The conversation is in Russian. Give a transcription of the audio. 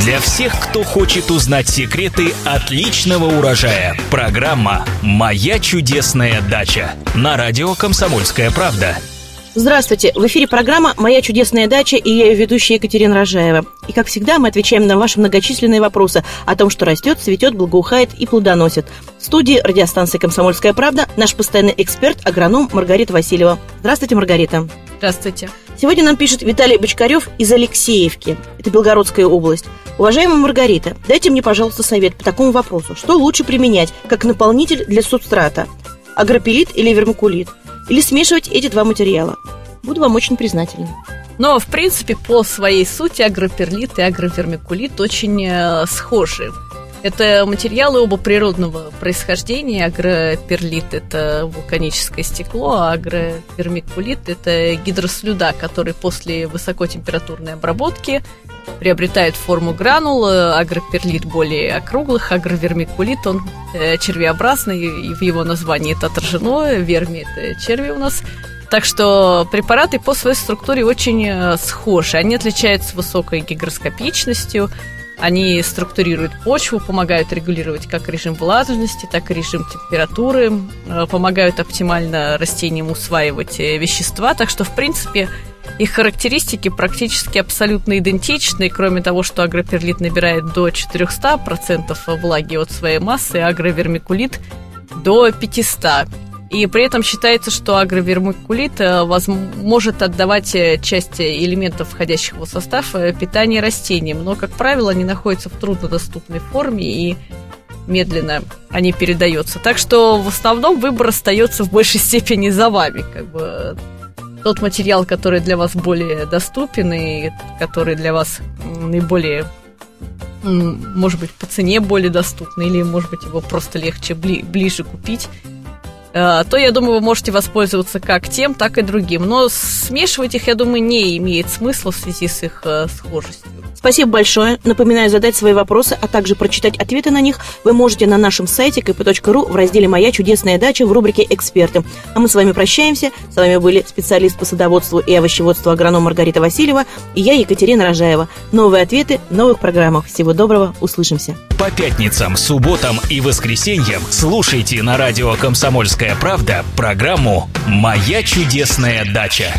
Для всех, кто хочет узнать секреты отличного урожая. Программа «Моя чудесная дача» на радио «Комсомольская правда». Здравствуйте! В эфире программа «Моя чудесная дача» и я ее ведущая Екатерина Рожаева. И, как всегда, мы отвечаем на ваши многочисленные вопросы о том, что растет, цветет, благоухает и плодоносит. В студии радиостанции «Комсомольская правда» наш постоянный эксперт, агроном Маргарита Васильева. Здравствуйте, Маргарита! Здравствуйте! Сегодня нам пишет Виталий Бочкарев из Алексеевки. Это Белгородская область. Уважаемая Маргарита, дайте мне, пожалуйста, совет по такому вопросу. Что лучше применять как наполнитель для субстрата? Агропелит или вермикулит? Или смешивать эти два материала? Буду вам очень признательна. Но, в принципе, по своей сути агроперлит и агровермикулит очень э, схожи. Это материалы оба природного происхождения. Агроперлит – это вулканическое стекло, а агровермикулит – это гидрослюда, который после высокотемпературной обработки приобретает форму гранул. Агроперлит более округлых, агровермикулит он э, червеобразный, и в его названии это отражено. Верми – это черви у нас. Так что препараты по своей структуре очень э, схожи. Они отличаются высокой гигроскопичностью, они структурируют почву, помогают регулировать как режим влажности, так и режим температуры, э, помогают оптимально растениям усваивать э, вещества. Так что, в принципе, их характеристики практически абсолютно идентичны, кроме того, что агроперлит набирает до 400% влаги от своей массы, а агровермикулит до 500. И при этом считается, что агровермикулит э, может отдавать э, часть элементов, входящих в состав, э, питания растениям. Но, как правило, они находятся в труднодоступной форме и медленно они передаются. Так что в основном выбор остается в большей степени за вами. Как бы тот материал, который для вас более доступен и который для вас наиболее может быть, по цене более доступный, или, может быть, его просто легче бли- ближе купить, Э, то, я думаю, вы можете воспользоваться как тем, так и другим. Но смешивать их, я думаю, не имеет смысла в связи с их э, схожестью. Спасибо большое. Напоминаю, задать свои вопросы, а также прочитать ответы на них вы можете на нашем сайте kp.ru в разделе «Моя чудесная дача» в рубрике «Эксперты». А мы с вами прощаемся. С вами были специалист по садоводству и овощеводству агроном Маргарита Васильева и я, Екатерина Рожаева. Новые ответы в новых программах. Всего доброго. Услышимся. По пятницам, субботам и воскресеньям слушайте на радио «Комсомольская правда» программу «Моя чудесная дача».